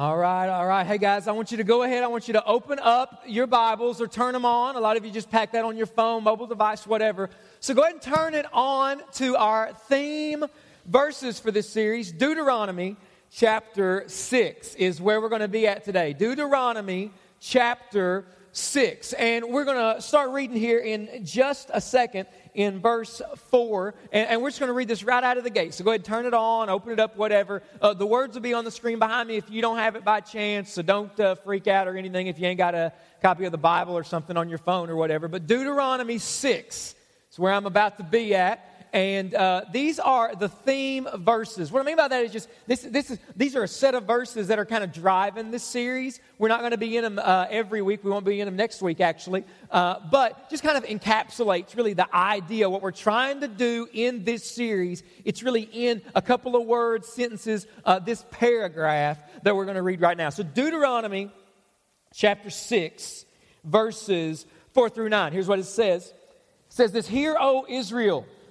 All right, all right. Hey guys, I want you to go ahead. I want you to open up your Bibles or turn them on. A lot of you just pack that on your phone, mobile device, whatever. So go ahead and turn it on to our theme verses for this series. Deuteronomy chapter 6 is where we're going to be at today. Deuteronomy chapter 6. And we're going to start reading here in just a second in verse 4. And, and, we're just going to read this right out of the gate. So go ahead, turn it on, open it up, whatever. Uh, the words will be on the screen behind me if you don't have it by chance. So don't uh, freak out or anything if you ain't got a copy of the Bible or something on your phone or whatever. But Deuteronomy 6 is where I'm about to be at and uh, these are the theme verses. What I mean by that is just this, this is, these are a set of verses that are kind of driving this series. We're not going to be in them uh, every week. We won't be in them next week, actually. Uh, but just kind of encapsulates really the idea, what we're trying to do in this series. It's really in a couple of words, sentences, uh, this paragraph that we're going to read right now. So, Deuteronomy chapter 6, verses 4 through 9. Here's what it says. It says this Hear, O Israel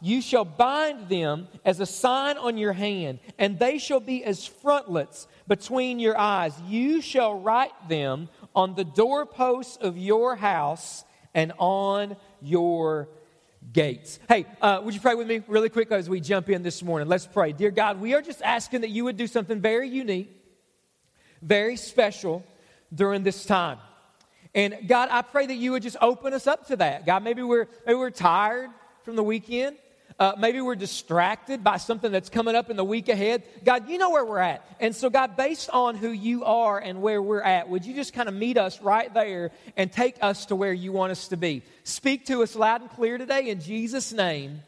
You shall bind them as a sign on your hand, and they shall be as frontlets between your eyes. You shall write them on the doorposts of your house and on your gates. Hey, uh, would you pray with me really quick as we jump in this morning? Let's pray. Dear God, we are just asking that you would do something very unique, very special during this time. And God, I pray that you would just open us up to that. God, maybe we're, maybe we're tired from the weekend. Uh, maybe we're distracted by something that's coming up in the week ahead. God, you know where we're at. And so, God, based on who you are and where we're at, would you just kind of meet us right there and take us to where you want us to be? Speak to us loud and clear today in Jesus' name.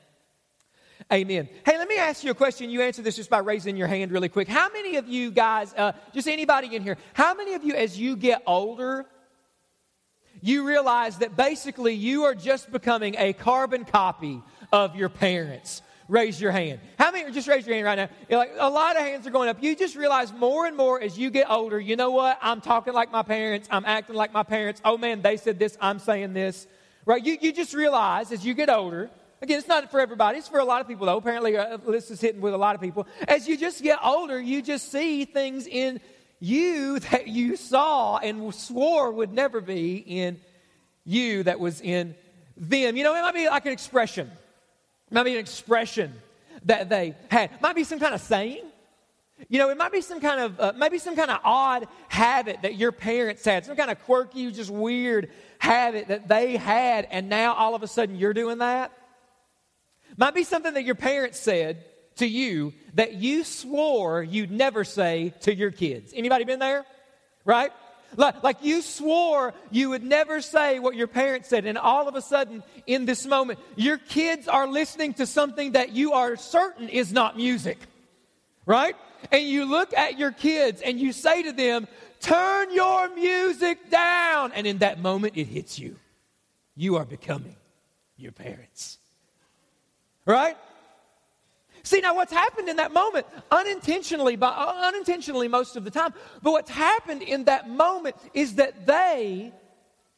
Amen. Hey, let me ask you a question. You answer this just by raising your hand really quick. How many of you guys, uh, just anybody in here, how many of you, as you get older, you realize that basically you are just becoming a carbon copy of your parents? Raise your hand. How many, just raise your hand right now. You're like, a lot of hands are going up. You just realize more and more as you get older, you know what? I'm talking like my parents. I'm acting like my parents. Oh man, they said this. I'm saying this. Right? You, you just realize as you get older, Again, it's not for everybody. It's for a lot of people, though. Apparently, uh, this is hitting with a lot of people. As you just get older, you just see things in you that you saw and swore would never be in you that was in them. You know, it might be like an expression. Might be an expression that they had. Might be some kind of saying. You know, it might be some kind of uh, maybe some kind of odd habit that your parents had, some kind of quirky, just weird habit that they had, and now all of a sudden you're doing that. Might be something that your parents said to you that you swore you'd never say to your kids. Anybody been there? Right? Like, like you swore you would never say what your parents said, and all of a sudden, in this moment, your kids are listening to something that you are certain is not music, right? And you look at your kids and you say to them, Turn your music down. And in that moment, it hits you. You are becoming your parents, right? See, now what's happened in that moment, unintentionally, by, uh, unintentionally most of the time, but what's happened in that moment is that they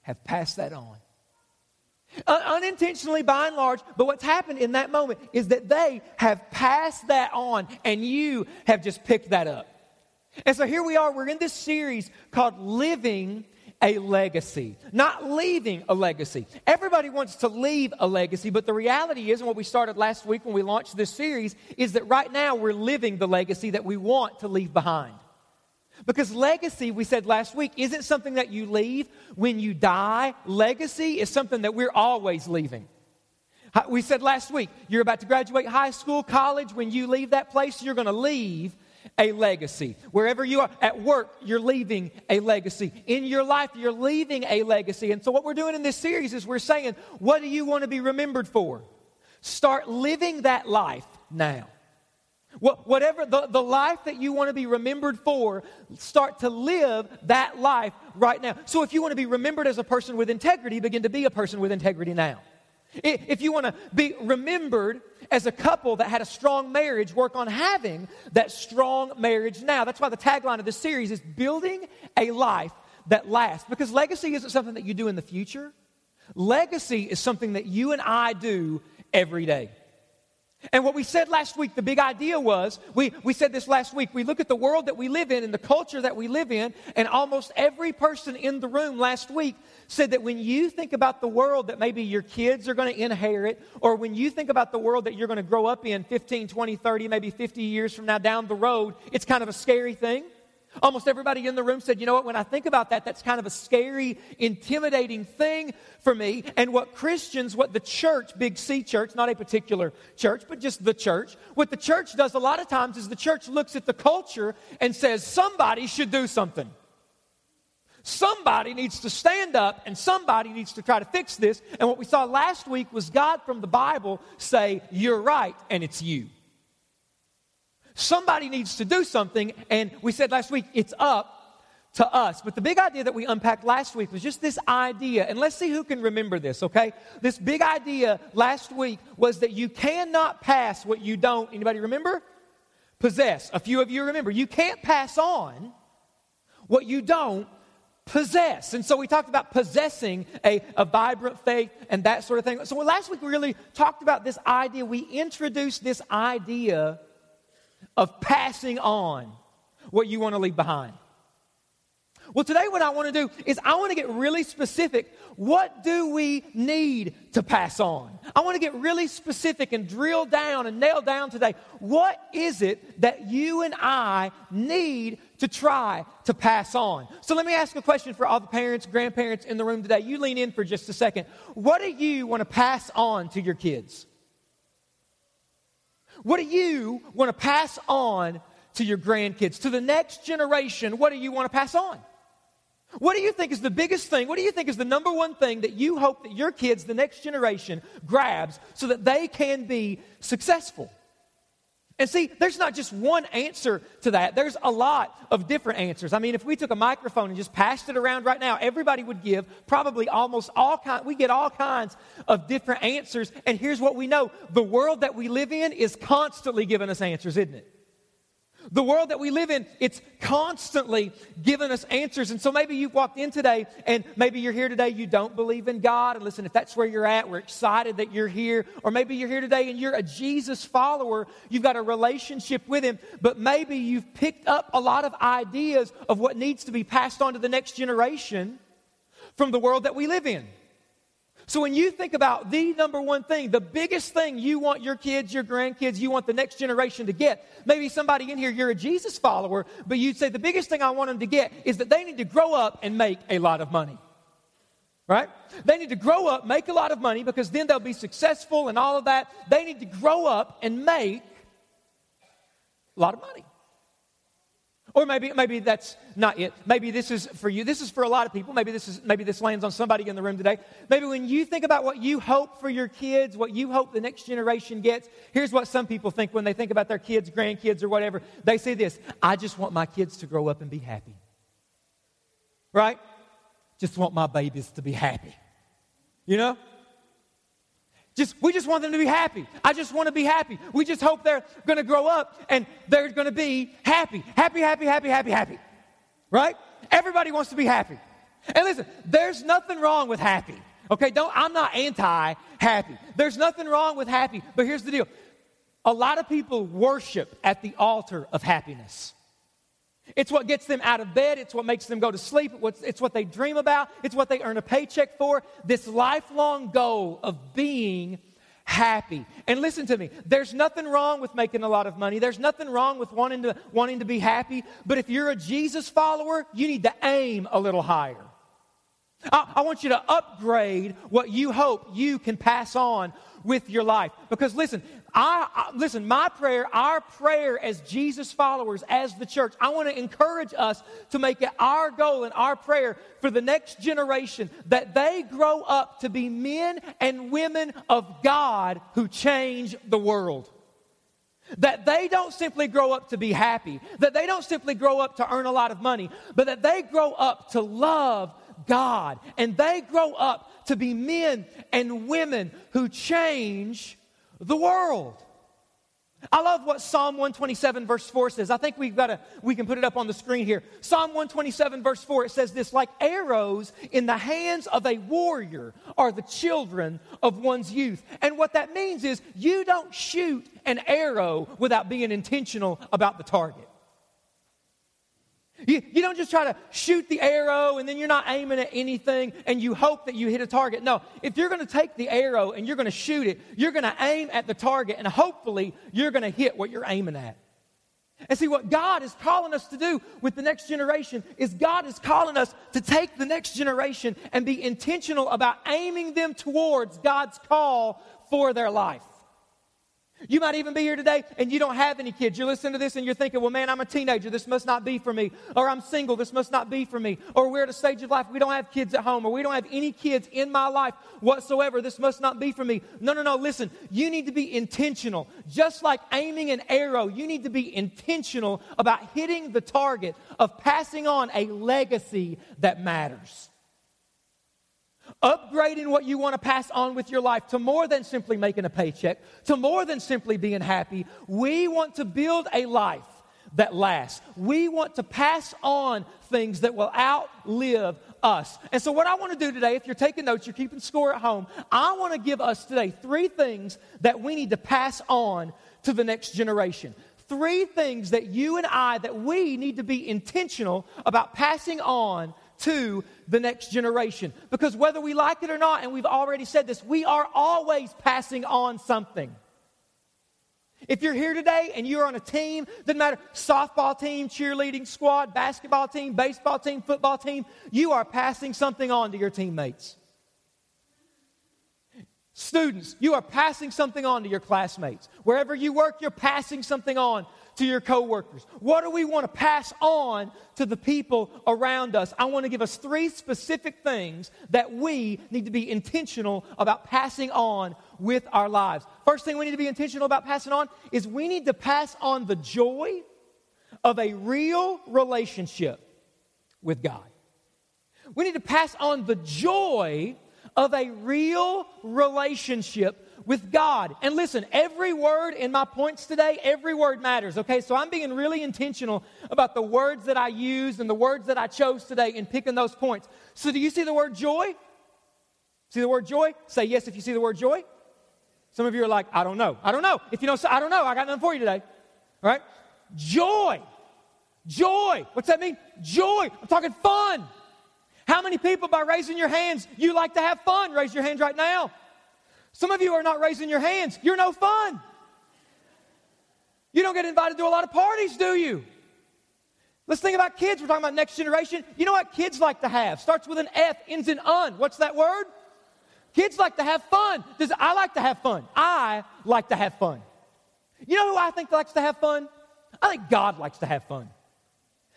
have passed that on. Unintentionally by and large, but what's happened in that moment is that they have passed that on and you have just picked that up. And so here we are, we're in this series called Living a legacy, not leaving a legacy. Everybody wants to leave a legacy, but the reality is, and what we started last week when we launched this series, is that right now we're living the legacy that we want to leave behind. Because legacy, we said last week, isn't something that you leave when you die. Legacy is something that we're always leaving. We said last week, you're about to graduate high school, college. When you leave that place, you're going to leave a legacy. Wherever you are, at work, you're leaving a legacy. In your life, you're leaving a legacy. And so, what we're doing in this series is we're saying, what do you want to be remembered for? Start living that life now. Whatever the, the life that you want to be remembered for, start to live that life right now. So, if you want to be remembered as a person with integrity, begin to be a person with integrity now. If you want to be remembered as a couple that had a strong marriage, work on having that strong marriage now. That's why the tagline of this series is building a life that lasts. Because legacy isn't something that you do in the future, legacy is something that you and I do every day. And what we said last week, the big idea was we, we said this last week. We look at the world that we live in and the culture that we live in, and almost every person in the room last week said that when you think about the world that maybe your kids are going to inherit, or when you think about the world that you're going to grow up in 15, 20, 30, maybe 50 years from now down the road, it's kind of a scary thing. Almost everybody in the room said, you know what, when I think about that, that's kind of a scary, intimidating thing for me. And what Christians, what the church, big C church, not a particular church, but just the church, what the church does a lot of times is the church looks at the culture and says, somebody should do something. Somebody needs to stand up and somebody needs to try to fix this. And what we saw last week was God from the Bible say, You're right, and it's you. Somebody needs to do something, and we said last week, it's up to us. But the big idea that we unpacked last week was just this idea, and let's see who can remember this, okay? This big idea last week was that you cannot pass what you don't, anybody remember? Possess. A few of you remember. You can't pass on what you don't possess. And so we talked about possessing a, a vibrant faith and that sort of thing. So last week we really talked about this idea. We introduced this idea of passing on what you want to leave behind. Well, today, what I want to do is I want to get really specific. What do we need to pass on? I want to get really specific and drill down and nail down today. What is it that you and I need to try to pass on? So, let me ask a question for all the parents, grandparents in the room today. You lean in for just a second. What do you want to pass on to your kids? What do you want to pass on to your grandkids, to the next generation? What do you want to pass on? What do you think is the biggest thing? What do you think is the number one thing that you hope that your kids, the next generation, grabs so that they can be successful? And see, there's not just one answer to that. There's a lot of different answers. I mean, if we took a microphone and just passed it around right now, everybody would give probably almost all kind we get all kinds of different answers. And here's what we know. The world that we live in is constantly giving us answers, isn't it? The world that we live in, it's constantly giving us answers. And so maybe you've walked in today and maybe you're here today, you don't believe in God. And listen, if that's where you're at, we're excited that you're here. Or maybe you're here today and you're a Jesus follower, you've got a relationship with Him, but maybe you've picked up a lot of ideas of what needs to be passed on to the next generation from the world that we live in. So when you think about the number one thing, the biggest thing you want your kids, your grandkids, you want the next generation to get, maybe somebody in here, you're a Jesus follower, but you'd say the biggest thing I want them to get is that they need to grow up and make a lot of money. Right? They need to grow up, make a lot of money because then they'll be successful and all of that. They need to grow up and make a lot of money. Or maybe, maybe that's not it. Maybe this is for you. This is for a lot of people. Maybe this, is, maybe this lands on somebody in the room today. Maybe when you think about what you hope for your kids, what you hope the next generation gets, here's what some people think when they think about their kids, grandkids, or whatever. They say this I just want my kids to grow up and be happy. Right? Just want my babies to be happy. You know? Just, we just want them to be happy. I just want to be happy. We just hope they're going to grow up and they're going to be happy. Happy, happy, happy, happy, happy. Right? Everybody wants to be happy. And listen, there's nothing wrong with happy. Okay, don't I'm not anti-happy. There's nothing wrong with happy, but here's the deal. A lot of people worship at the altar of happiness. It's what gets them out of bed. It's what makes them go to sleep. It's what they dream about. It's what they earn a paycheck for. This lifelong goal of being happy. And listen to me, there's nothing wrong with making a lot of money. There's nothing wrong with wanting to, wanting to be happy. But if you're a Jesus follower, you need to aim a little higher. I, I want you to upgrade what you hope you can pass on with your life. Because listen, I, I, listen, my prayer, our prayer as Jesus followers, as the church, I want to encourage us to make it our goal and our prayer for the next generation that they grow up to be men and women of God who change the world. That they don't simply grow up to be happy, that they don't simply grow up to earn a lot of money, but that they grow up to love God and they grow up to be men and women who change the world. I love what Psalm 127 verse 4 says. I think we've got to, we can put it up on the screen here. Psalm 127 verse 4, it says this, like arrows in the hands of a warrior are the children of one's youth. And what that means is you don't shoot an arrow without being intentional about the target. You, you don't just try to shoot the arrow and then you're not aiming at anything and you hope that you hit a target. No, if you're going to take the arrow and you're going to shoot it, you're going to aim at the target and hopefully you're going to hit what you're aiming at. And see, what God is calling us to do with the next generation is God is calling us to take the next generation and be intentional about aiming them towards God's call for their life. You might even be here today and you don't have any kids. You're listening to this and you're thinking, well, man, I'm a teenager. This must not be for me. Or I'm single. This must not be for me. Or we're at a stage of life we don't have kids at home. Or we don't have any kids in my life whatsoever. This must not be for me. No, no, no. Listen, you need to be intentional. Just like aiming an arrow, you need to be intentional about hitting the target of passing on a legacy that matters upgrading what you want to pass on with your life to more than simply making a paycheck, to more than simply being happy. We want to build a life that lasts. We want to pass on things that will outlive us. And so, what I want to do today, if you're taking notes, you're keeping score at home, I want to give us today three things that we need to pass on to the next generation. Three things that you and I, that we need to be intentional about passing on to the next generation. Because whether we like it or not, and we've already said this, we are always passing on something. If you're here today and you're on a team, doesn't matter, softball team, cheerleading squad, basketball team, baseball team, football team, you are passing something on to your teammates. Students, you are passing something on to your classmates. Wherever you work, you're passing something on to your coworkers? What do we want to pass on to the people around us? I want to give us three specific things that we need to be intentional about passing on with our lives. First thing we need to be intentional about passing on is we need to pass on the joy of a real relationship with God. We need to pass on the joy of a real relationship with God. And listen, every word in my points today, every word matters, okay? So I'm being really intentional about the words that I use and the words that I chose today in picking those points. So do you see the word joy? See the word joy? Say yes if you see the word joy. Some of you are like, I don't know. I don't know. If you don't I don't know, I got nothing for you today. All right? Joy. Joy. What's that mean? Joy. I'm talking fun. How many people, by raising your hands, you like to have fun? Raise your hands right now. Some of you are not raising your hands. You're no fun. You don't get invited to a lot of parties, do you? Let's think about kids. We're talking about next generation. You know what kids like to have? Starts with an F, ends in un. What's that word? Kids like to have fun. Does I like to have fun? I like to have fun. You know who I think likes to have fun? I think God likes to have fun.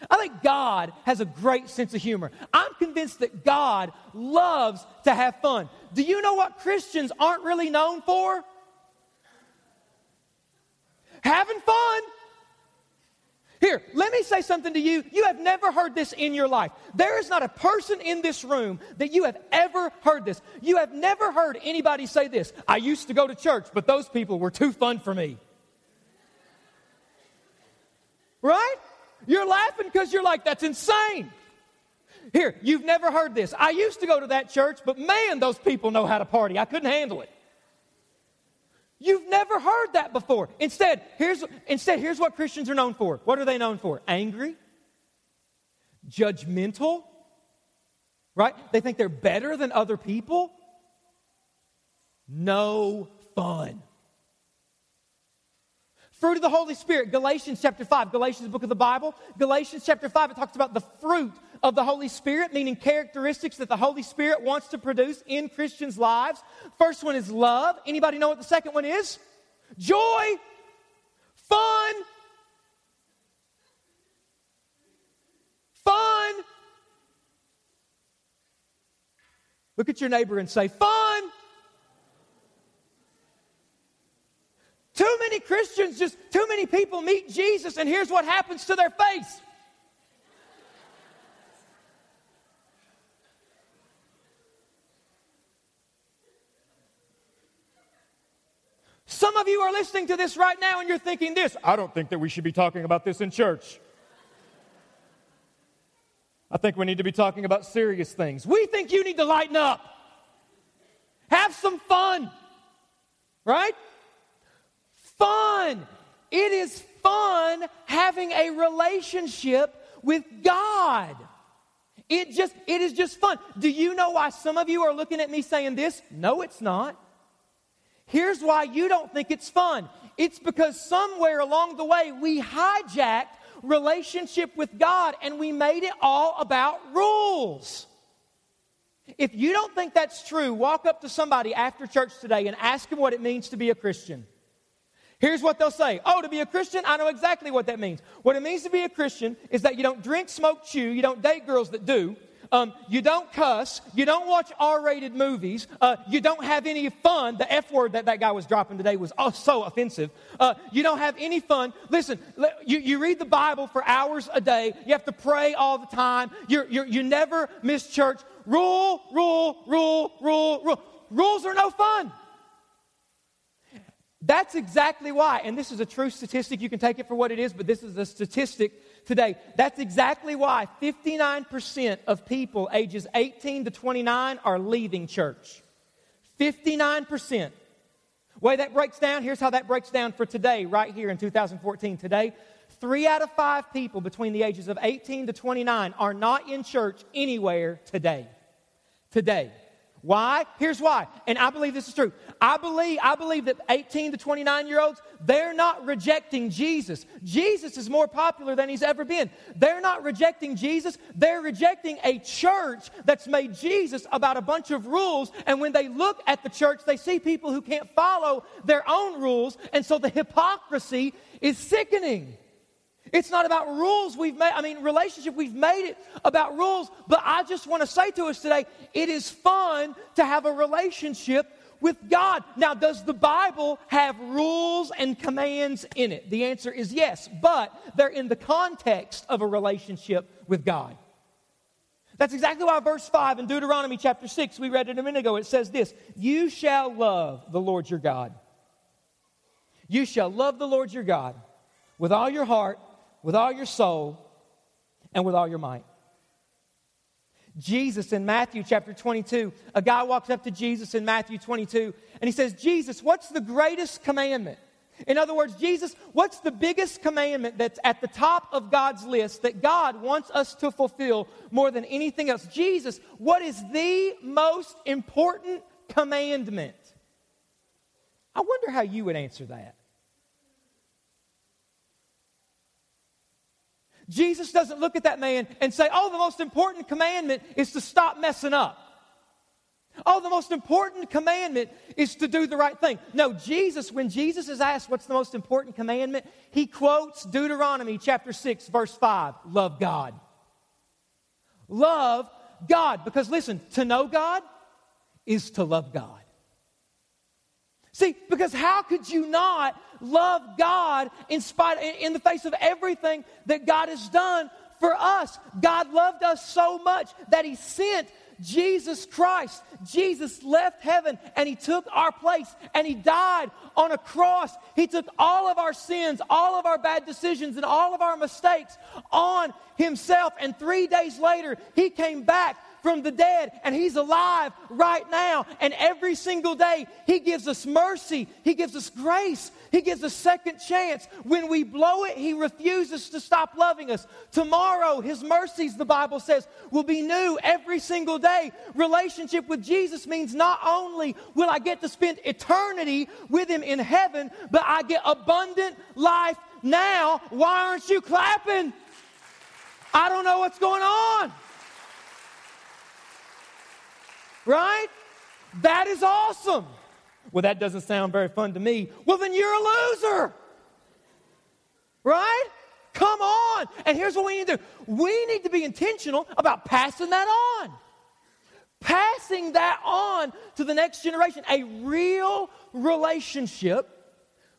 I think God has a great sense of humor. I'm convinced that God loves to have fun. Do you know what Christians aren't really known for? Having fun. Here, let me say something to you. You have never heard this in your life. There is not a person in this room that you have ever heard this. You have never heard anybody say this. I used to go to church, but those people were too fun for me. Right? You're laughing because you're like, that's insane. Here, you've never heard this. I used to go to that church, but man, those people know how to party. I couldn't handle it. You've never heard that before. Instead, here's, instead, here's what Christians are known for. What are they known for? Angry, judgmental, right? They think they're better than other people. No fun. Fruit of the Holy Spirit, Galatians chapter 5, Galatians, book of the Bible. Galatians chapter 5, it talks about the fruit of the Holy Spirit, meaning characteristics that the Holy Spirit wants to produce in Christians' lives. First one is love. Anybody know what the second one is? Joy, fun, fun. Look at your neighbor and say, fun. Too many Christians just, too many people meet Jesus, and here's what happens to their face. Some of you are listening to this right now and you're thinking this I don't think that we should be talking about this in church. I think we need to be talking about serious things. We think you need to lighten up, have some fun, right? Fun. It is fun having a relationship with God. It just it is just fun. Do you know why some of you are looking at me saying this? No, it's not. Here's why you don't think it's fun. It's because somewhere along the way we hijacked relationship with God and we made it all about rules. If you don't think that's true, walk up to somebody after church today and ask them what it means to be a Christian. Here's what they'll say Oh, to be a Christian, I know exactly what that means. What it means to be a Christian is that you don't drink, smoke, chew, you don't date girls that do, um, you don't cuss. You don't watch R rated movies. Uh, you don't have any fun. The F word that that guy was dropping today was oh, so offensive. Uh, you don't have any fun. Listen, you, you read the Bible for hours a day. You have to pray all the time. You're, you're, you never miss church. Rule, rule, rule, rule, rule. Rules are no fun. That's exactly why, and this is a true statistic. You can take it for what it is, but this is a statistic today. That's exactly why 59% of people ages 18 to 29 are leaving church. 59%. Way that breaks down, here's how that breaks down for today, right here in 2014. Today, three out of five people between the ages of 18 to 29 are not in church anywhere today. Today. Why? Here's why. And I believe this is true. I believe, I believe that 18 to 29 year olds, they're not rejecting Jesus. Jesus is more popular than he's ever been. They're not rejecting Jesus. They're rejecting a church that's made Jesus about a bunch of rules. And when they look at the church, they see people who can't follow their own rules. And so the hypocrisy is sickening. It's not about rules we've made, I mean, relationship, we've made it about rules. But I just want to say to us today it is fun to have a relationship with God. Now, does the Bible have rules and commands in it? The answer is yes, but they're in the context of a relationship with God. That's exactly why verse 5 in Deuteronomy chapter 6, we read it a minute ago, it says this You shall love the Lord your God. You shall love the Lord your God with all your heart with all your soul and with all your might. Jesus in Matthew chapter 22, a guy walks up to Jesus in Matthew 22 and he says, Jesus, what's the greatest commandment? In other words, Jesus, what's the biggest commandment that's at the top of God's list that God wants us to fulfill more than anything else? Jesus, what is the most important commandment? I wonder how you would answer that. Jesus doesn't look at that man and say, Oh, the most important commandment is to stop messing up. Oh, the most important commandment is to do the right thing. No, Jesus, when Jesus is asked what's the most important commandment, he quotes Deuteronomy chapter 6, verse 5 love God. Love God. Because listen, to know God is to love God. See, because how could you not love God in spite in the face of everything that God has done for us? God loved us so much that he sent Jesus Christ. Jesus left heaven and he took our place and he died on a cross. He took all of our sins, all of our bad decisions, and all of our mistakes on himself. And three days later, he came back from the dead, and He's alive right now. And every single day, He gives us mercy, He gives us grace, He gives us second chance. When we blow it, He refuses to stop loving us. Tomorrow, His mercies, the Bible says, will be new every single day. Relationship with Jesus means not only will I get to spend eternity with Him in heaven, but I get abundant life now. Why aren't you clapping? I don't know what's going on. Right? That is awesome. Well, that doesn't sound very fun to me. Well, then you're a loser. Right? Come on. And here's what we need to do we need to be intentional about passing that on. Passing that on to the next generation. A real relationship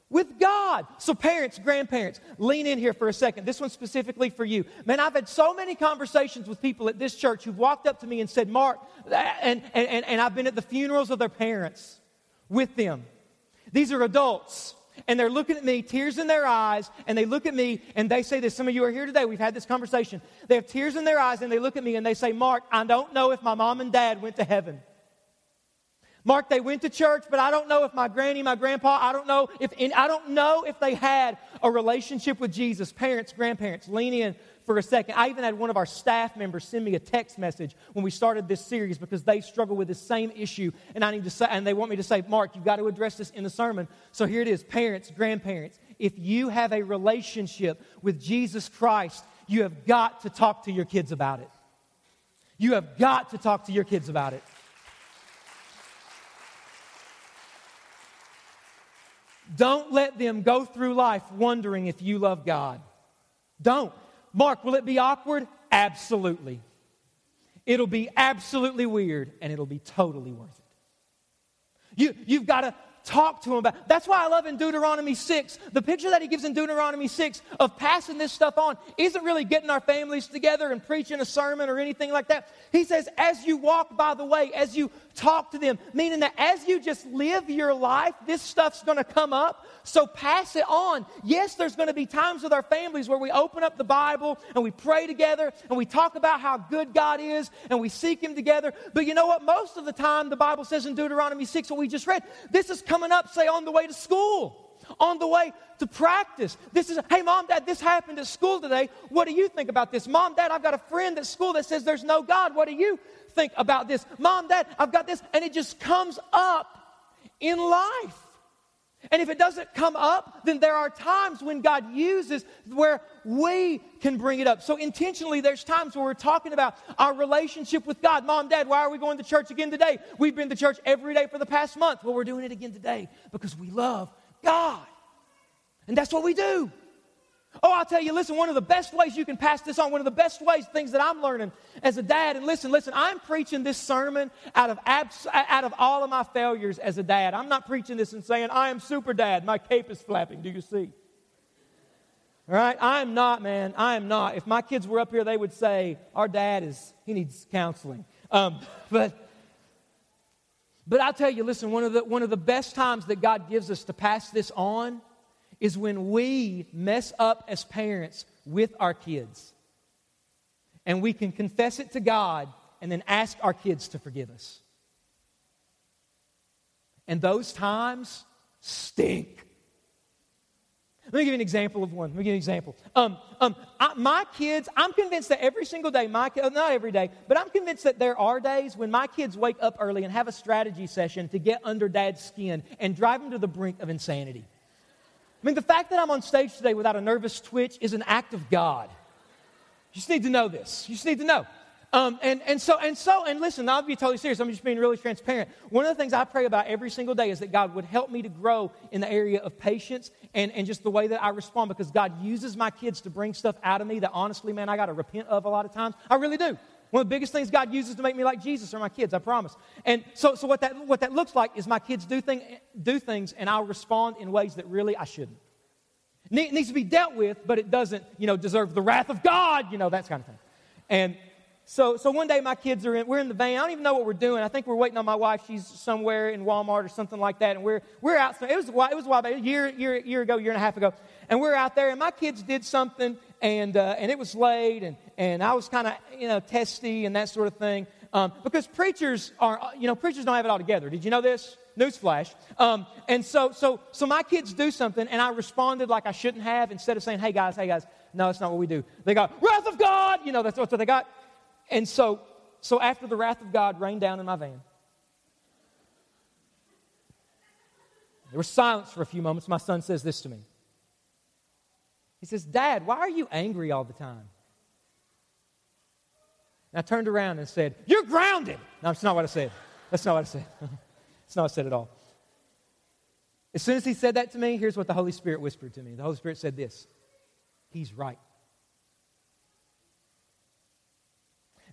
with God. So, parents, grandparents, lean in here for a second. This one's specifically for you. Man, I've had so many conversations with people at this church who've walked up to me and said, Mark, and, and, and I've been at the funerals of their parents with them. These are adults. And they're looking at me, tears in their eyes, and they look at me and they say this. Some of you are here today. We've had this conversation. They have tears in their eyes and they look at me and they say, Mark, I don't know if my mom and dad went to heaven. Mark, they went to church, but I don't know if my granny, my grandpa, I don't know if I don't know if they had a relationship with Jesus. Parents, grandparents, lean in for a second. I even had one of our staff members send me a text message when we started this series because they struggle with the same issue, and I need to say, and they want me to say, Mark, you've got to address this in the sermon. So here it is, parents, grandparents. If you have a relationship with Jesus Christ, you have got to talk to your kids about it. You have got to talk to your kids about it. Don't let them go through life wondering if you love God. Don't. Mark, will it be awkward? Absolutely. It'll be absolutely weird and it'll be totally worth it. You, you've got to talk to him about. That's why I love in Deuteronomy 6, the picture that he gives in Deuteronomy 6 of passing this stuff on isn't really getting our families together and preaching a sermon or anything like that. He says, as you walk by the way, as you talk to them, meaning that as you just live your life, this stuff's going to come up. So pass it on. Yes, there's going to be times with our families where we open up the Bible and we pray together and we talk about how good God is and we seek Him together. But you know what? Most of the time, the Bible says in Deuteronomy 6, what we just read, this is coming up, say, on the way to school on the way to practice. This is, hey, mom, dad, this happened at school today. What do you think about this? Mom, dad, I've got a friend at school that says there's no God. What do you think about this? Mom, dad, I've got this. And it just comes up in life. And if it doesn't come up, then there are times when God uses where we can bring it up. So intentionally, there's times where we're talking about our relationship with God. Mom, Dad, why are we going to church again today? We've been to church every day for the past month. Well, we're doing it again today because we love God. And that's what we do. Oh, I'll tell you, listen, one of the best ways you can pass this on, one of the best ways, things that I'm learning as a dad, and listen, listen, I'm preaching this sermon out of, abs- out of all of my failures as a dad. I'm not preaching this and saying, I am super dad. My cape is flapping. Do you see? All right? I am not, man. I am not. If my kids were up here, they would say, Our dad is, he needs counseling. Um, but, but I'll tell you, listen, one of, the, one of the best times that God gives us to pass this on is when we mess up as parents with our kids. And we can confess it to God and then ask our kids to forgive us. And those times stink. Let me give you an example of one. Let me give you an example. Um, um, I, my kids, I'm convinced that every single day, my not every day, but I'm convinced that there are days when my kids wake up early and have a strategy session to get under dad's skin and drive him to the brink of insanity. I mean, the fact that I'm on stage today without a nervous twitch is an act of God. You just need to know this. You just need to know. Um, and, and so, and so, and listen, I'll be totally serious. I'm just being really transparent. One of the things I pray about every single day is that God would help me to grow in the area of patience and, and just the way that I respond because God uses my kids to bring stuff out of me that honestly, man, I got to repent of a lot of times. I really do. One of the biggest things God uses to make me like Jesus are my kids, I promise. And so, so what, that, what that looks like is my kids do, thing, do things and I'll respond in ways that really I shouldn't. It needs to be dealt with, but it doesn't, you know, deserve the wrath of God, you know, that kind of thing. And so, so one day my kids are in, we're in the van. I don't even know what we're doing. I think we're waiting on my wife. She's somewhere in Walmart or something like that. And we're, we're out. It was, it was a while back, a year, year, year ago, year and a half ago. And we're out there and my kids did something and, uh, and it was late and, and I was kind of, you know, testy and that sort of thing. Um, because preachers are, you know, preachers don't have it all together. Did you know this? Newsflash. Um, and so, so, so my kids do something, and I responded like I shouldn't have. Instead of saying, "Hey guys, hey guys," no, that's not what we do. They got wrath of God. You know, that's what they got. And so, so after the wrath of God rained down in my van, there was silence for a few moments. My son says this to me. He says, Dad, why are you angry all the time? And I turned around and said, You're grounded. No, that's not what I said. That's not what I said. that's not what I said at all. As soon as he said that to me, here's what the Holy Spirit whispered to me. The Holy Spirit said this He's right.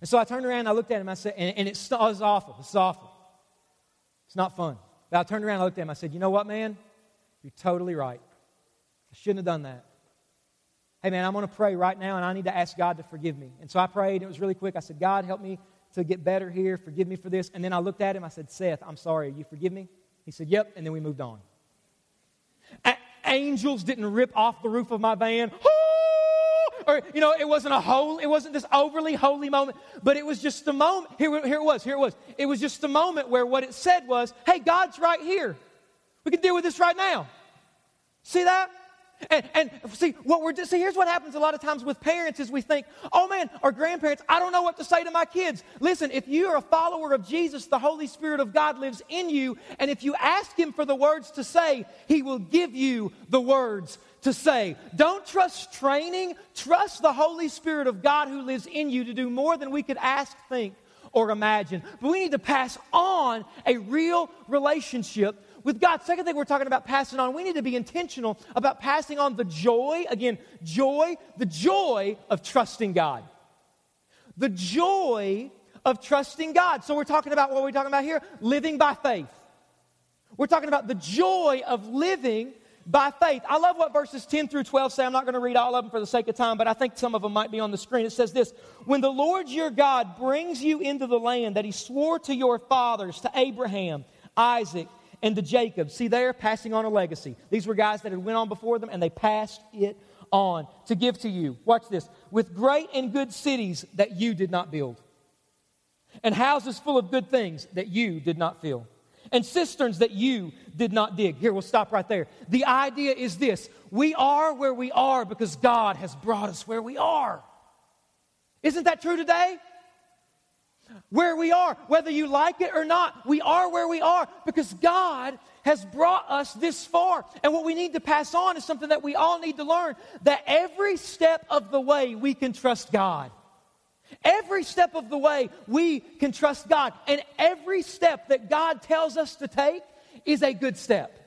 And so I turned around I looked at him. I said, and, and it was awful. It's awful. It's not fun. But I turned around I looked at him. I said, You know what, man? You're totally right. I shouldn't have done that. Hey, man, I'm going to pray right now, and I need to ask God to forgive me. And so I prayed. It was really quick. I said, God, help me to get better here. Forgive me for this. And then I looked at him. I said, Seth, I'm sorry. You forgive me? He said, Yep. And then we moved on. A- angels didn't rip off the roof of my van. Or, you know, it wasn't a whole, it wasn't this overly holy moment, but it was just a moment. Here, here it was, here it was. It was just a moment where what it said was, hey, God's right here. We can deal with this right now. See that? And, and, see what we're see here's what happens a lot of times with parents is we think oh man or grandparents i don't know what to say to my kids. Listen if you are a follower of jesus the holy spirit of god lives in you and if you ask him for the words to say he will give you the words to say. Don't trust training. Trust the holy spirit of god who lives in you to do more than we could ask think or imagine. But we need to pass on a real relationship with God. Second thing we're talking about passing on, we need to be intentional about passing on the joy, again, joy, the joy of trusting God. The joy of trusting God. So we're talking about what we're talking about here living by faith. We're talking about the joy of living by faith. I love what verses 10 through 12 say. I'm not going to read all of them for the sake of time, but I think some of them might be on the screen. It says this When the Lord your God brings you into the land that he swore to your fathers, to Abraham, Isaac, and the Jacob. See there, passing on a legacy. These were guys that had went on before them and they passed it on to give to you. Watch this. With great and good cities that you did not build. And houses full of good things that you did not fill. And cisterns that you did not dig. Here, we'll stop right there. The idea is this we are where we are because God has brought us where we are. Isn't that true today? Where we are, whether you like it or not. We are where we are because God has brought us this far. And what we need to pass on is something that we all need to learn that every step of the way we can trust God. Every step of the way we can trust God. And every step that God tells us to take is a good step.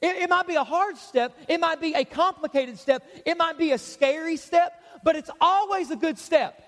It, it, might be a hard step, it might be a complicated step, it might be a scary step, but it's always a good step.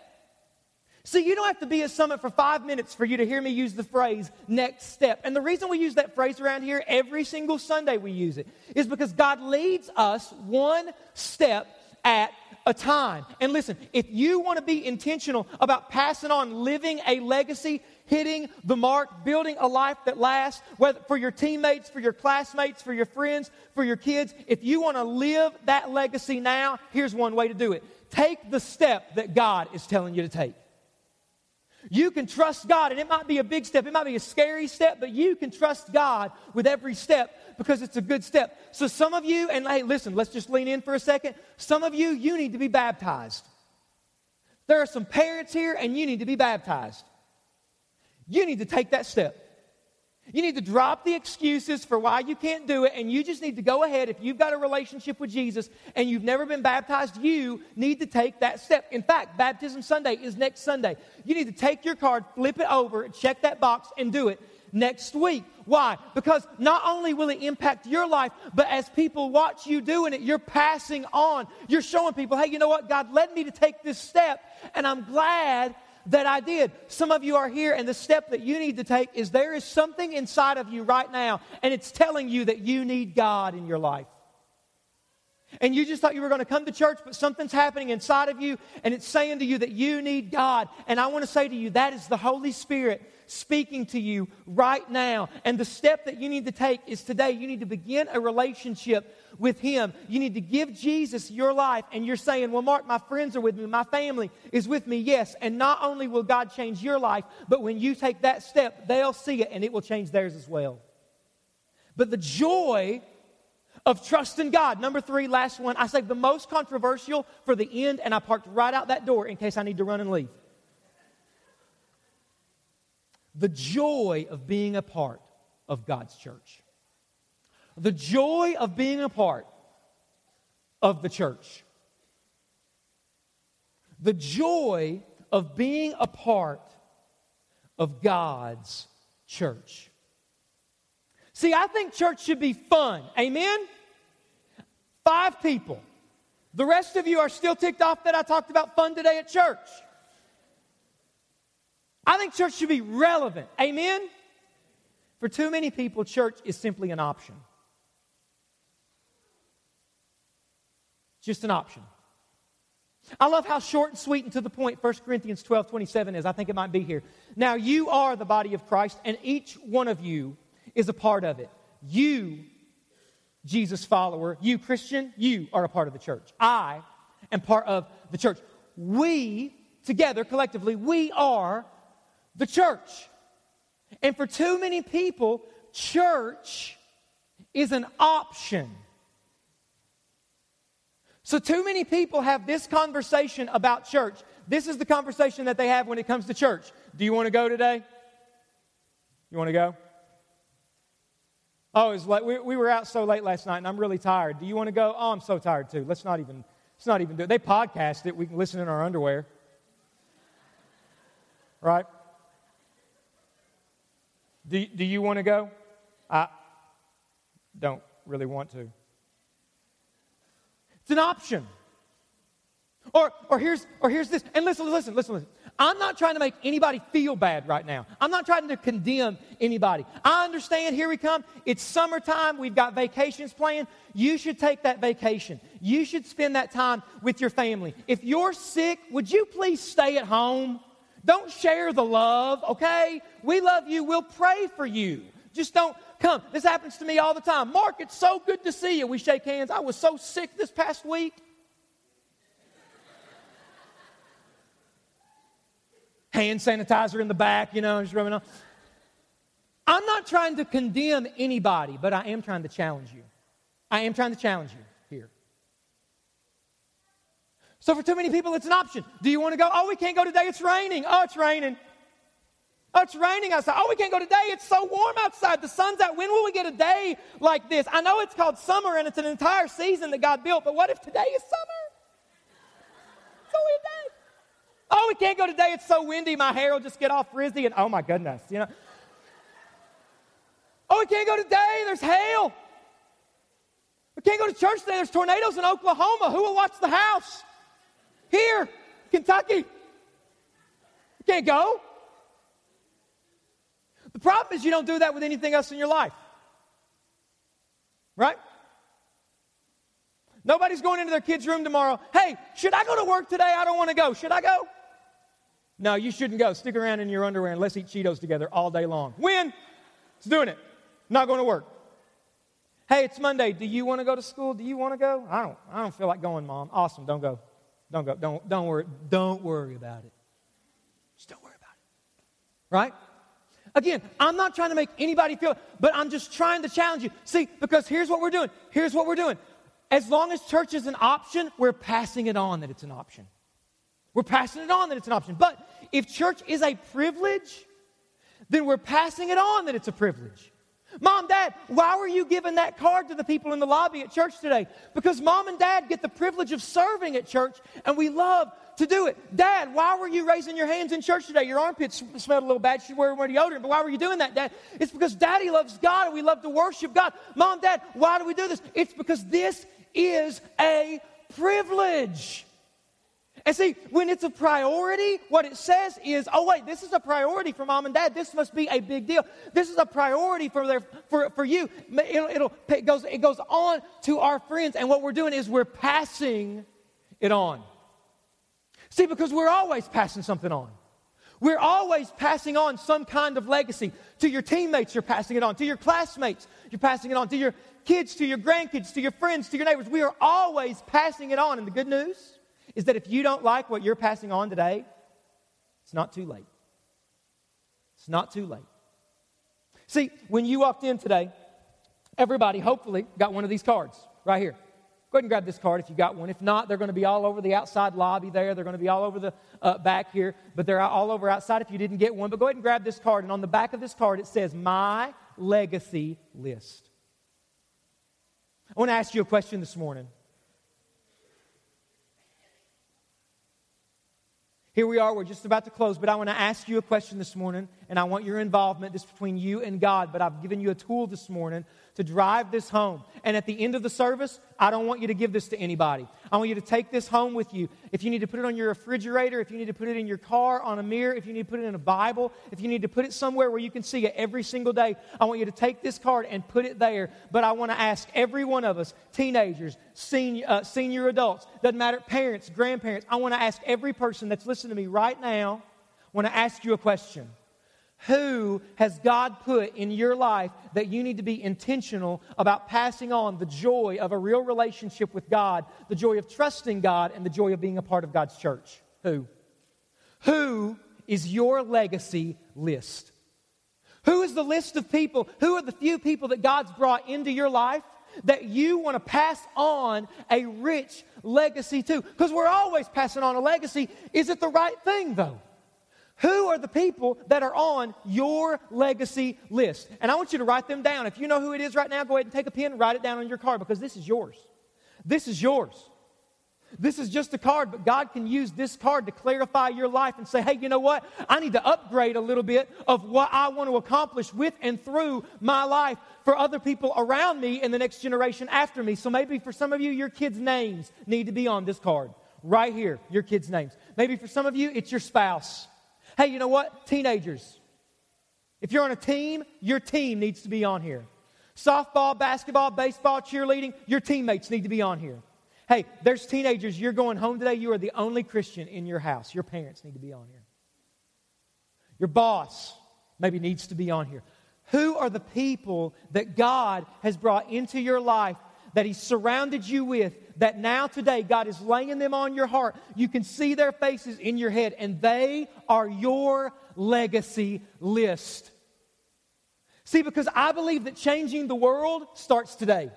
See, you don't have to be at Summit for five minutes for you to hear me use the phrase next step. And the reason we use that phrase around here every single Sunday we use it is because God leads us one step at a time. And listen, if you want to be intentional about passing on, living a legacy, hitting the mark, building a life that lasts, whether for your teammates, for your classmates, for your friends, for your kids, if you want to live that legacy now, here's one way to do it. Take the step that God is telling you to take. You can trust God, and it might be a big step, it might be a scary step, but you can trust God with every step because it's a good step. So, some of you, and hey, listen, let's just lean in for a second. Some of you, you need to be baptized. There are some parents here, and you need to be baptized. You need to take that step. You need to drop the excuses for why you can't do it, and you just need to go ahead. If you've got a relationship with Jesus and you've never been baptized, you need to take that step. In fact, Baptism Sunday is next Sunday. You need to take your card, flip it over, check that box, and do it next week. Why? Because not only will it impact your life, but as people watch you doing it, you're passing on. You're showing people, hey, you know what? God led me to take this step, and I'm glad that I did. Some of you are here, and the step that you need to take is there is something inside of you right now, and it's telling you that you need God in your life. And you just thought you were going to come to church, but something's happening inside of you, and it's saying to you that you need God. And I want to say to you, that is the Holy Spirit speaking to you right now. And the step that you need to take is today, you need to begin a relationship with Him. You need to give Jesus your life. And you're saying, Well, Mark, my friends are with me, my family is with me. Yes. And not only will God change your life, but when you take that step, they'll see it and it will change theirs as well. But the joy of trusting God. Number three, last one. I saved the most controversial for the end, and I parked right out that door in case I need to run and leave. The joy of being a part of God's church. The joy of being a part of the church. The joy of being a part of God's church. See, I think church should be fun. Amen? Five people. The rest of you are still ticked off that I talked about fun today at church. I think church should be relevant. Amen? For too many people, church is simply an option. just an option. I love how short and sweet and to the point 1 Corinthians 12 27 is. I think it might be here. Now, you are the body of Christ, and each one of you is a part of it. You, Jesus follower, you, Christian, you are a part of the church. I am part of the church. We, together, collectively, we are the church. And for too many people, church is an option. So, too many people have this conversation about church. This is the conversation that they have when it comes to church. Do you want to go today? You want to go? Oh, it's late. We, we were out so late last night, and I'm really tired. Do you want to go? Oh, I'm so tired too. Let's not even. Let's not even do it. They podcast it. We can listen in our underwear. Right? Do, do you want to go? I don't really want to. It's an option. Or, or, here's, or here's this. And listen, listen, listen, listen. I'm not trying to make anybody feel bad right now. I'm not trying to condemn anybody. I understand, here we come. It's summertime. We've got vacations planned. You should take that vacation. You should spend that time with your family. If you're sick, would you please stay at home? Don't share the love, okay? We love you. We'll pray for you. Just don't come. This happens to me all the time. Mark, it's so good to see you. We shake hands. I was so sick this past week. Hand sanitizer in the back, you know, I'm just rubbing on. I'm not trying to condemn anybody, but I am trying to challenge you. I am trying to challenge you. So, for too many people, it's an option. Do you want to go? Oh, we can't go today. It's raining. Oh, it's raining. Oh, it's raining outside. Oh, we can't go today. It's so warm outside. The sun's out. When will we get a day like this? I know it's called summer and it's an entire season that God built, but what if today is summer? It's only a day. Oh, we can't go today. It's so windy. My hair will just get all frizzy. And oh my goodness, you know. Oh, we can't go today. There's hail. We can't go to church today. There's tornadoes in Oklahoma. Who will watch the house? Here, Kentucky. We can't go. The problem is you don't do that with anything else in your life. Right? Nobody's going into their kid's room tomorrow. Hey, should I go to work today? I don't want to go. Should I go? No, you shouldn't go. Stick around in your underwear and let's eat Cheetos together all day long. When? It's doing it. Not going to work. Hey, it's Monday. Do you want to go to school? Do you want to go? I don't. I don't feel like going, Mom. Awesome. Don't go. Don't go. Don't. Don't worry. Don't worry about it. Just don't worry about it. Right? Again, I'm not trying to make anybody feel, but I'm just trying to challenge you. See, because here's what we're doing. Here's what we're doing. As long as church is an option, we're passing it on that it's an option. We're passing it on that it's an option. But if church is a privilege, then we're passing it on that it's a privilege. Mom, Dad, why were you giving that card to the people in the lobby at church today? Because mom and dad get the privilege of serving at church, and we love to do it. Dad, why were you raising your hands in church today? Your armpits smelled a little bad. You were wearing deodorant, but why were you doing that, Dad? It's because Daddy loves God and we love to worship God. Mom, Dad, why do we do this? It's because this is a privilege. And see, when it's a priority, what it says is, oh, wait, this is a priority for mom and dad. This must be a big deal. This is a priority for, their, for, for you. It'll, it'll, it, goes, it goes on to our friends. And what we're doing is we're passing it on. See, because we're always passing something on. We're always passing on some kind of legacy. To your teammates, you're passing it on. To your classmates, you're passing it on. To your kids, to your grandkids, to your friends, to your neighbors. We are always passing it on. And the good news is that if you don't like what you're passing on today, it's not too late. It's not too late. See, when you walked in today, everybody hopefully got one of these cards right here. Go ahead and grab this card if you got one. If not, they're going to be all over the outside lobby there. They're going to be all over the uh, back here, but they're all over outside if you didn't get one. But go ahead and grab this card. And on the back of this card, it says, My Legacy List. I want to ask you a question this morning. Here we are, we're just about to close, but I want to ask you a question this morning, and I want your involvement. This is between you and God, but I've given you a tool this morning to drive this home. And at the end of the service, I don't want you to give this to anybody. I want you to take this home with you. If you need to put it on your refrigerator, if you need to put it in your car, on a mirror, if you need to put it in a Bible, if you need to put it somewhere where you can see it every single day, I want you to take this card and put it there. But I want to ask every one of us, teenagers, senior, uh, senior adults, doesn't matter, parents, grandparents, I want to ask every person that's listening to me right now, I want to ask you a question. Who has God put in your life that you need to be intentional about passing on the joy of a real relationship with God, the joy of trusting God, and the joy of being a part of God's church? Who? Who is your legacy list? Who is the list of people? Who are the few people that God's brought into your life that you want to pass on a rich legacy to? Because we're always passing on a legacy. Is it the right thing, though? Who are the people that are on your legacy list? And I want you to write them down. If you know who it is right now, go ahead and take a pen, and write it down on your card because this is yours. This is yours. This is just a card, but God can use this card to clarify your life and say, hey, you know what? I need to upgrade a little bit of what I want to accomplish with and through my life for other people around me and the next generation after me. So maybe for some of you, your kids' names need to be on this card right here, your kids' names. Maybe for some of you, it's your spouse. Hey, you know what? Teenagers. If you're on a team, your team needs to be on here. Softball, basketball, baseball, cheerleading, your teammates need to be on here. Hey, there's teenagers, you're going home today, you are the only Christian in your house. Your parents need to be on here. Your boss maybe needs to be on here. Who are the people that God has brought into your life that He's surrounded you with that now today God is laying them on your heart. You can see their faces in your head, and they are your legacy list. See, because I believe that changing the world starts today.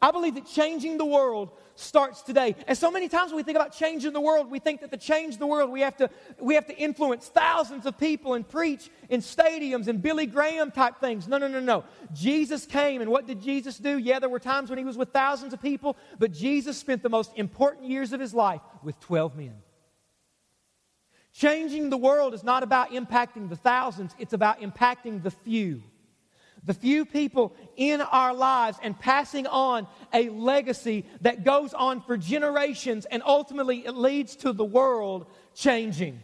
I believe that changing the world starts today. And so many times when we think about changing the world, we think that to change the world, we have to, we have to influence thousands of people and preach in stadiums and Billy Graham type things. No, no, no, no. Jesus came, and what did Jesus do? Yeah, there were times when he was with thousands of people, but Jesus spent the most important years of his life with 12 men. Changing the world is not about impacting the thousands, it's about impacting the few the few people in our lives and passing on a legacy that goes on for generations and ultimately it leads to the world changing.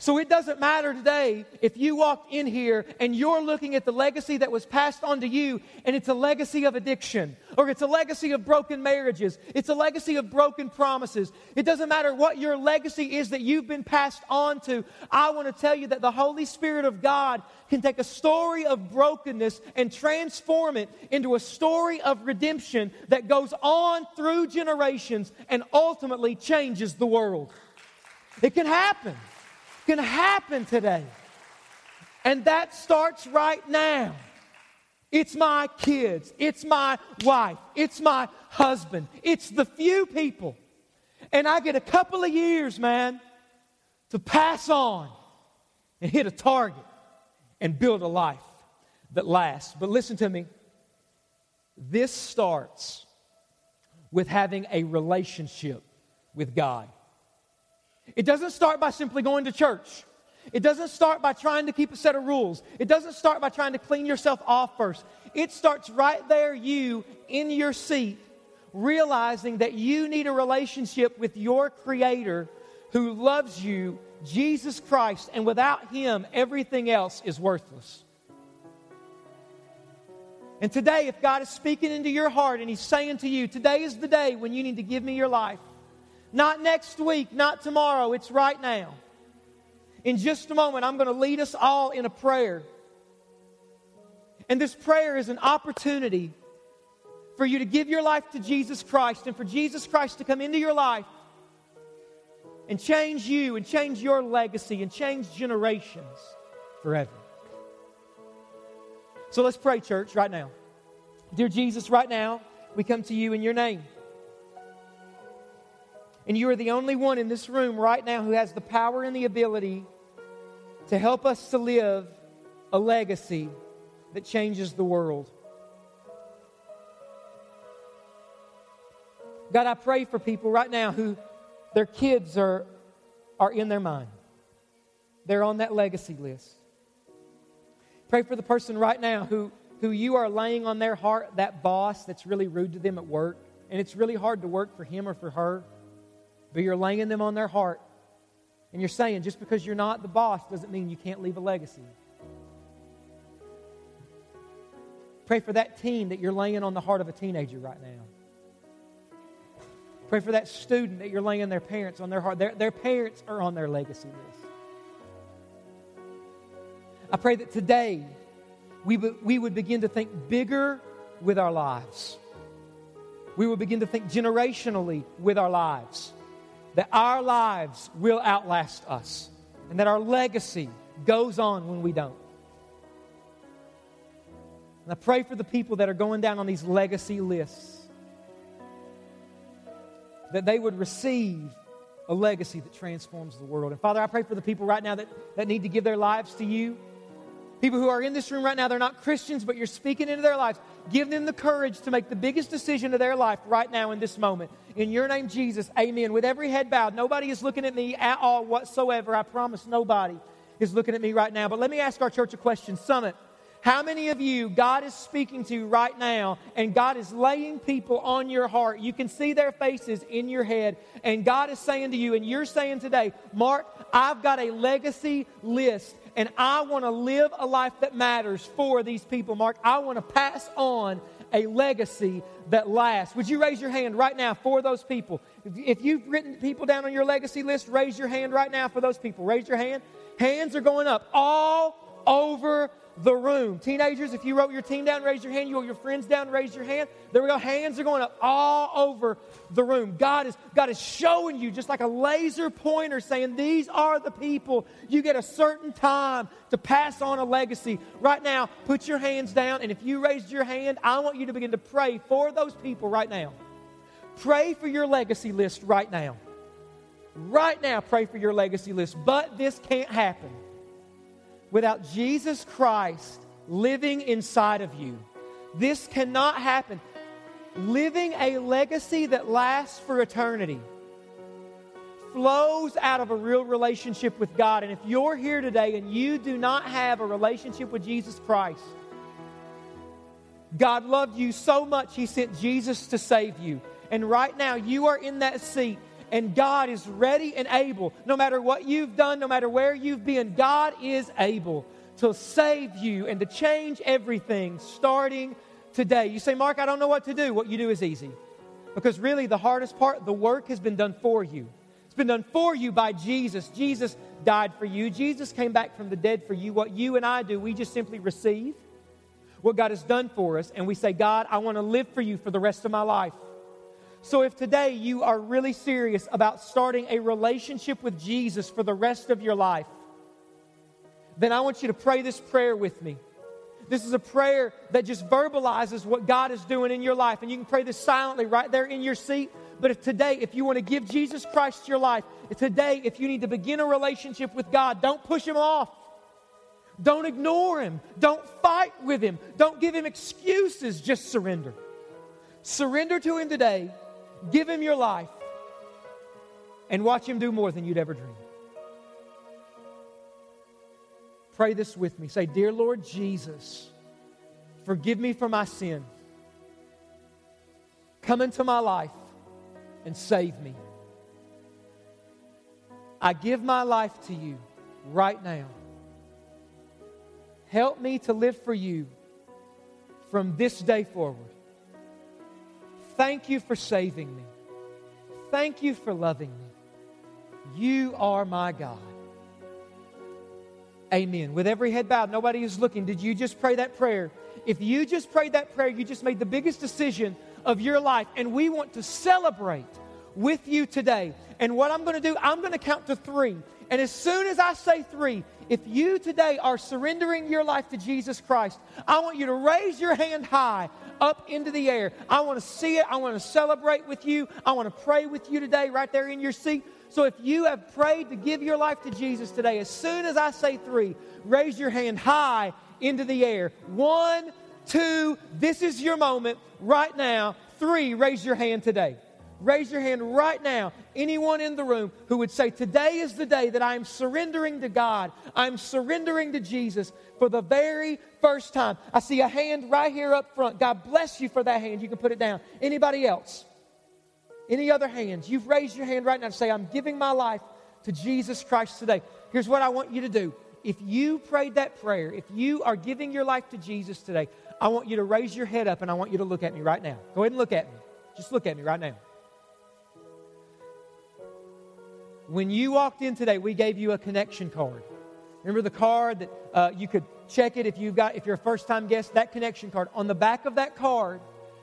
So it doesn't matter today if you walked in here and you're looking at the legacy that was passed on to you and it's a legacy of addiction or it's a legacy of broken marriages, it's a legacy of broken promises. It doesn't matter what your legacy is that you've been passed on to. I want to tell you that the Holy Spirit of God can take a story of brokenness and transform it into a story of redemption that goes on through generations and ultimately changes the world. It can happen can happen today. And that starts right now. It's my kids, it's my wife, it's my husband, it's the few people. And I get a couple of years, man, to pass on and hit a target and build a life that lasts. But listen to me. This starts with having a relationship with God. It doesn't start by simply going to church. It doesn't start by trying to keep a set of rules. It doesn't start by trying to clean yourself off first. It starts right there, you in your seat, realizing that you need a relationship with your Creator who loves you, Jesus Christ, and without Him, everything else is worthless. And today, if God is speaking into your heart and He's saying to you, today is the day when you need to give me your life, not next week, not tomorrow, it's right now. In just a moment, I'm going to lead us all in a prayer. And this prayer is an opportunity for you to give your life to Jesus Christ and for Jesus Christ to come into your life and change you and change your legacy and change generations forever. So let's pray, church, right now. Dear Jesus, right now, we come to you in your name. And you are the only one in this room right now who has the power and the ability to help us to live a legacy that changes the world. God, I pray for people right now who their kids are, are in their mind. They're on that legacy list. Pray for the person right now who, who you are laying on their heart, that boss that's really rude to them at work, and it's really hard to work for him or for her, but you're laying them on their heart. And you're saying just because you're not the boss doesn't mean you can't leave a legacy. Pray for that teen that you're laying on the heart of a teenager right now. Pray for that student that you're laying their parents on their heart. Their, their parents are on their legacy list. I pray that today we, we would begin to think bigger with our lives. We would begin to think generationally with our lives. That our lives will outlast us. And that our legacy goes on when we don't. And I pray for the people that are going down on these legacy lists that they would receive a legacy that transforms the world. And Father, I pray for the people right now that, that need to give their lives to you. People who are in this room right now, they're not Christians, but you're speaking into their lives. Give them the courage to make the biggest decision of their life right now in this moment. In your name, Jesus, amen. With every head bowed, nobody is looking at me at all whatsoever. I promise nobody is looking at me right now. But let me ask our church a question. Summit, how many of you God is speaking to right now and God is laying people on your heart? You can see their faces in your head, and God is saying to you, and you're saying today, Mark, I've got a legacy list and I want to live a life that matters for these people, Mark. I want to pass on a legacy that lasts. Would you raise your hand right now for those people? If you've written people down on your legacy list, raise your hand right now for those people. Raise your hand. Hands are going up all over the room. Teenagers, if you wrote your team down, raise your hand. You wrote your friends down, raise your hand. There we go. Hands are going up all over the room. God is, God is showing you just like a laser pointer saying, These are the people. You get a certain time to pass on a legacy. Right now, put your hands down. And if you raised your hand, I want you to begin to pray for those people right now. Pray for your legacy list right now. Right now, pray for your legacy list. But this can't happen without Jesus Christ living inside of you. This cannot happen. Living a legacy that lasts for eternity flows out of a real relationship with God. And if you're here today and you do not have a relationship with Jesus Christ, God loved you so much, He sent Jesus to save you. And right now, you are in that seat and God is ready and able. No matter what you've done, no matter where you've been, God is able to save you and to change everything starting today. You say, Mark, I don't know what to do. What you do is easy. Because really, the hardest part, the work has been done for you. It's been done for you by Jesus. Jesus died for you. Jesus came back from the dead for you. What you and I do, we just simply receive what God has done for us and we say, God, I want to live for you for the rest of my life. So, if today you are really serious about starting a relationship with Jesus for the rest of your life, then I want you to pray this prayer with me. This is a prayer that just verbalizes what God is doing in your life. And you can pray this silently right there in your seat. But if today, if you want to give Jesus Christ your life, if today, if you need to begin a relationship with God, don't push him off. Don't ignore him. Don't fight with him. Don't give him excuses. Just surrender. Surrender to him today Give him your life and watch him do more than you'd ever dream. Pray this with me. Say, Dear Lord Jesus, forgive me for my sin. Come into my life and save me. I give my life to you right now. Help me to live for you from this day forward. Thank you for saving me. Thank you for loving me. You are my God. Amen. With every head bowed, nobody is looking. Did you just pray that prayer? If you just prayed that prayer, you just made the biggest decision of your life. And we want to celebrate with you today. And what I'm going to do, I'm going to count to three. And as soon as I say three, if you today are surrendering your life to Jesus Christ, I want you to raise your hand high up into the air. I want to see it. I want to celebrate with you. I want to pray with you today, right there in your seat. So if you have prayed to give your life to Jesus today, as soon as I say three, raise your hand high into the air. One, two, this is your moment right now. Three, raise your hand today. Raise your hand right now. Anyone in the room who would say, Today is the day that I'm surrendering to God. I'm surrendering to Jesus for the very first time. I see a hand right here up front. God bless you for that hand. You can put it down. Anybody else? Any other hands? You've raised your hand right now to say, I'm giving my life to Jesus Christ today. Here's what I want you to do. If you prayed that prayer, if you are giving your life to Jesus today, I want you to raise your head up and I want you to look at me right now. Go ahead and look at me. Just look at me right now. When you walked in today, we gave you a connection card. Remember the card that uh, you could check it if you've got if you're a first time guest. That connection card on the back of that card,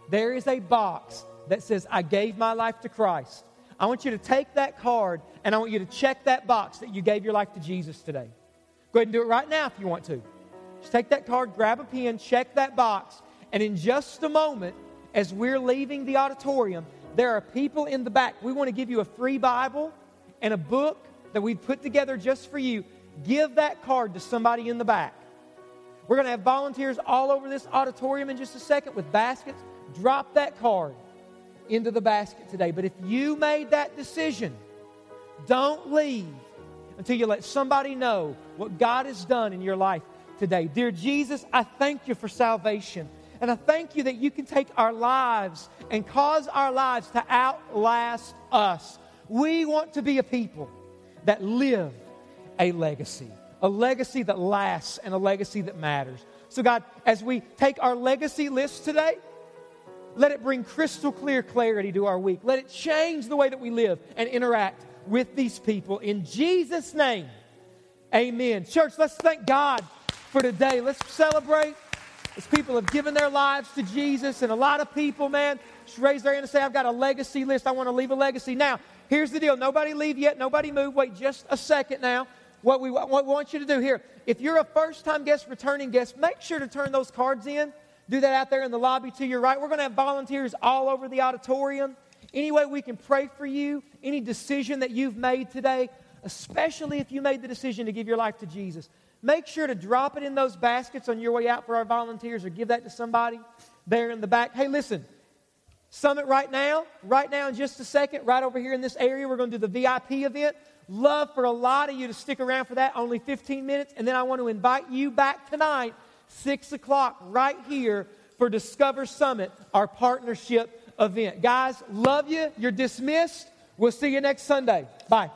there is a box that says "I gave my life to Christ." I want you to take that card and I want you to check that box that you gave your life to Jesus today. Go ahead and do it right now if you want to. Just take that card, grab a pen, check that box, and in just a moment, as we're leaving the auditorium, there are people in the back. We want to give you a free Bible and a book that we've put together just for you. Give that card to somebody in the back. We're going to have volunteers all over this auditorium in just a second with baskets. Drop that card into the basket today. But if you made that decision, don't leave until you let somebody know what God has done in your life today. Dear Jesus, I thank you for salvation. And I thank you that you can take our lives and cause our lives to outlast us. We want to be a people that live a legacy, a legacy that lasts and a legacy that matters. So, God, as we take our legacy list today, let it bring crystal clear clarity to our week. Let it change the way that we live and interact with these people. In Jesus' name, amen. Church, let's thank God for today. Let's celebrate as people have given their lives to Jesus. And a lot of people, man, just raise their hand and say, I've got a legacy list. I want to leave a legacy. Now, here's the deal nobody leave yet, nobody move. Wait just a second now. What we, what we want you to do here, if you're a first time guest, returning guest, make sure to turn those cards in. Do that out there in the lobby to your right. We're going to have volunteers all over the auditorium. Any way we can pray for you, any decision that you've made today, especially if you made the decision to give your life to Jesus, make sure to drop it in those baskets on your way out for our volunteers or give that to somebody there in the back. Hey, listen, Summit right now, right now in just a second, right over here in this area, we're going to do the VIP event. Love for a lot of you to stick around for that, only 15 minutes. And then I want to invite you back tonight, 6 o'clock, right here for Discover Summit, our partnership event. Guys, love you. You're dismissed. We'll see you next Sunday. Bye.